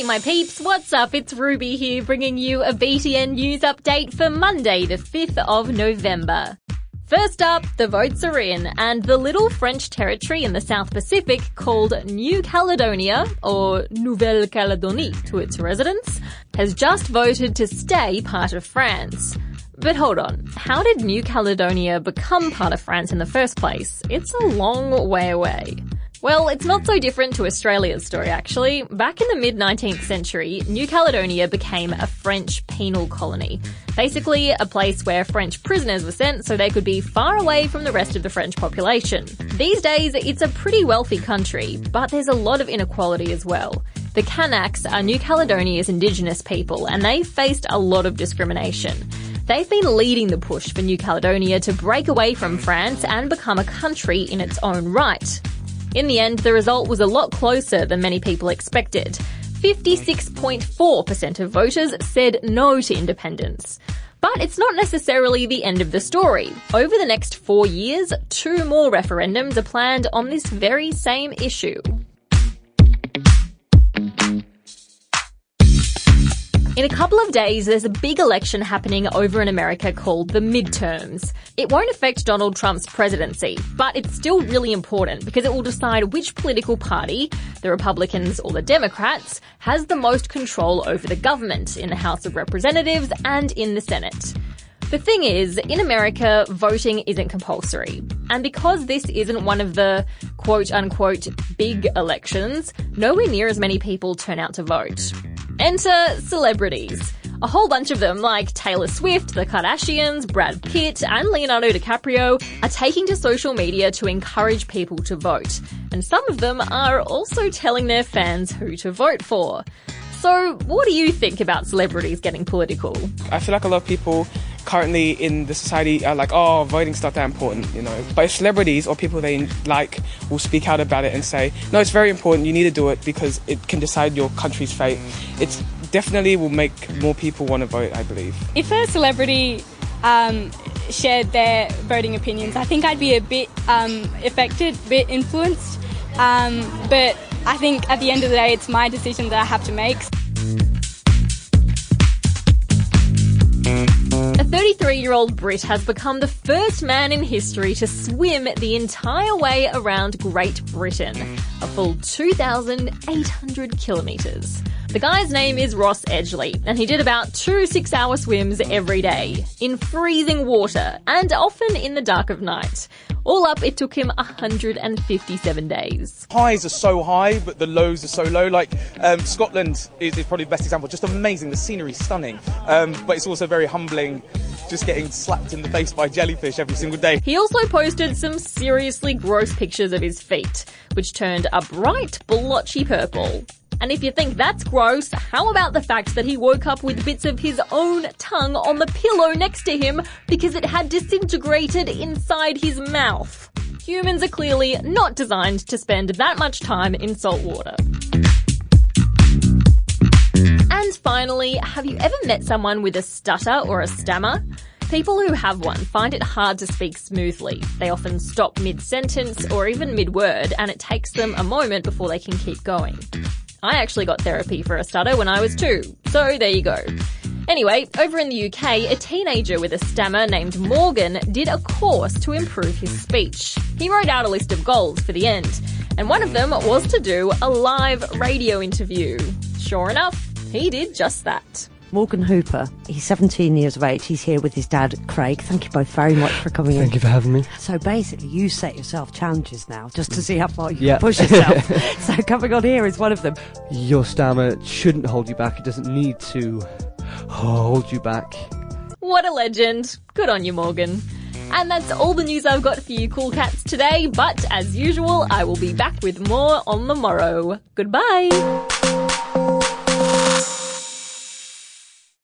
Hey my peeps, what's up? It's Ruby here bringing you a BTN news update for Monday, the 5th of November. First up, the votes are in, and the little French territory in the South Pacific called New Caledonia, or Nouvelle Calédonie to its residents, has just voted to stay part of France. But hold on, how did New Caledonia become part of France in the first place? It's a long way away. Well, it's not so different to Australia's story actually. Back in the mid 19th century, New Caledonia became a French penal colony. Basically, a place where French prisoners were sent so they could be far away from the rest of the French population. These days, it's a pretty wealthy country, but there's a lot of inequality as well. The Kanaks are New Caledonia's indigenous people, and they faced a lot of discrimination. They've been leading the push for New Caledonia to break away from France and become a country in its own right. In the end, the result was a lot closer than many people expected. 56.4% of voters said no to independence. But it's not necessarily the end of the story. Over the next four years, two more referendums are planned on this very same issue. In a couple of days, there's a big election happening over in America called the midterms. It won't affect Donald Trump's presidency, but it's still really important because it will decide which political party, the Republicans or the Democrats, has the most control over the government in the House of Representatives and in the Senate. The thing is, in America, voting isn't compulsory. And because this isn't one of the quote unquote big elections, nowhere near as many people turn out to vote. Enter celebrities. A whole bunch of them, like Taylor Swift, the Kardashians, Brad Pitt, and Leonardo DiCaprio, are taking to social media to encourage people to vote. And some of them are also telling their fans who to vote for. So, what do you think about celebrities getting political? I feel like a lot of people currently in the society are like, oh, voting's not that important, you know. But if celebrities or people they like will speak out about it and say, no, it's very important, you need to do it because it can decide your country's fate, it definitely will make more people want to vote, I believe. If a celebrity um, shared their voting opinions, I think I'd be a bit um, affected, a bit influenced. Um, but I think at the end of the day, it's my decision that I have to make. 33 year old Brit has become the first man in history to swim the entire way around Great Britain, a full 2,800 kilometres. The guy's name is Ross Edgley, and he did about two six hour swims every day, in freezing water, and often in the dark of night. All up, it took him 157 days. Highs are so high, but the lows are so low. Like um, Scotland is, is, probably the best example. Just amazing. The scenery stunning, um, but it's also very humbling. Just getting slapped in the face by jellyfish every single day. He also posted some seriously gross pictures of his feet, which turned a bright blotchy purple. And if you think that's gross, how about the fact that he woke up with bits of his own tongue on the pillow next to him because it had disintegrated inside his mouth? Humans are clearly not designed to spend that much time in salt water. And finally, have you ever met someone with a stutter or a stammer? People who have one find it hard to speak smoothly. They often stop mid sentence or even mid word, and it takes them a moment before they can keep going. I actually got therapy for a stutter when I was two, so there you go. Anyway, over in the UK, a teenager with a stammer named Morgan did a course to improve his speech. He wrote out a list of goals for the end, and one of them was to do a live radio interview. Sure enough, he did just that. Morgan Hooper. He's 17 years of age. He's here with his dad, Craig. Thank you both very much for coming Thank in. you for having me. So basically, you set yourself challenges now just to see how far you can push yourself. so coming on here is one of them. Your stammer shouldn't hold you back. It doesn't need to hold you back. What a legend. Good on you, Morgan. And that's all the news I've got for you, cool cats, today. But as usual, I will be back with more on the morrow. Goodbye.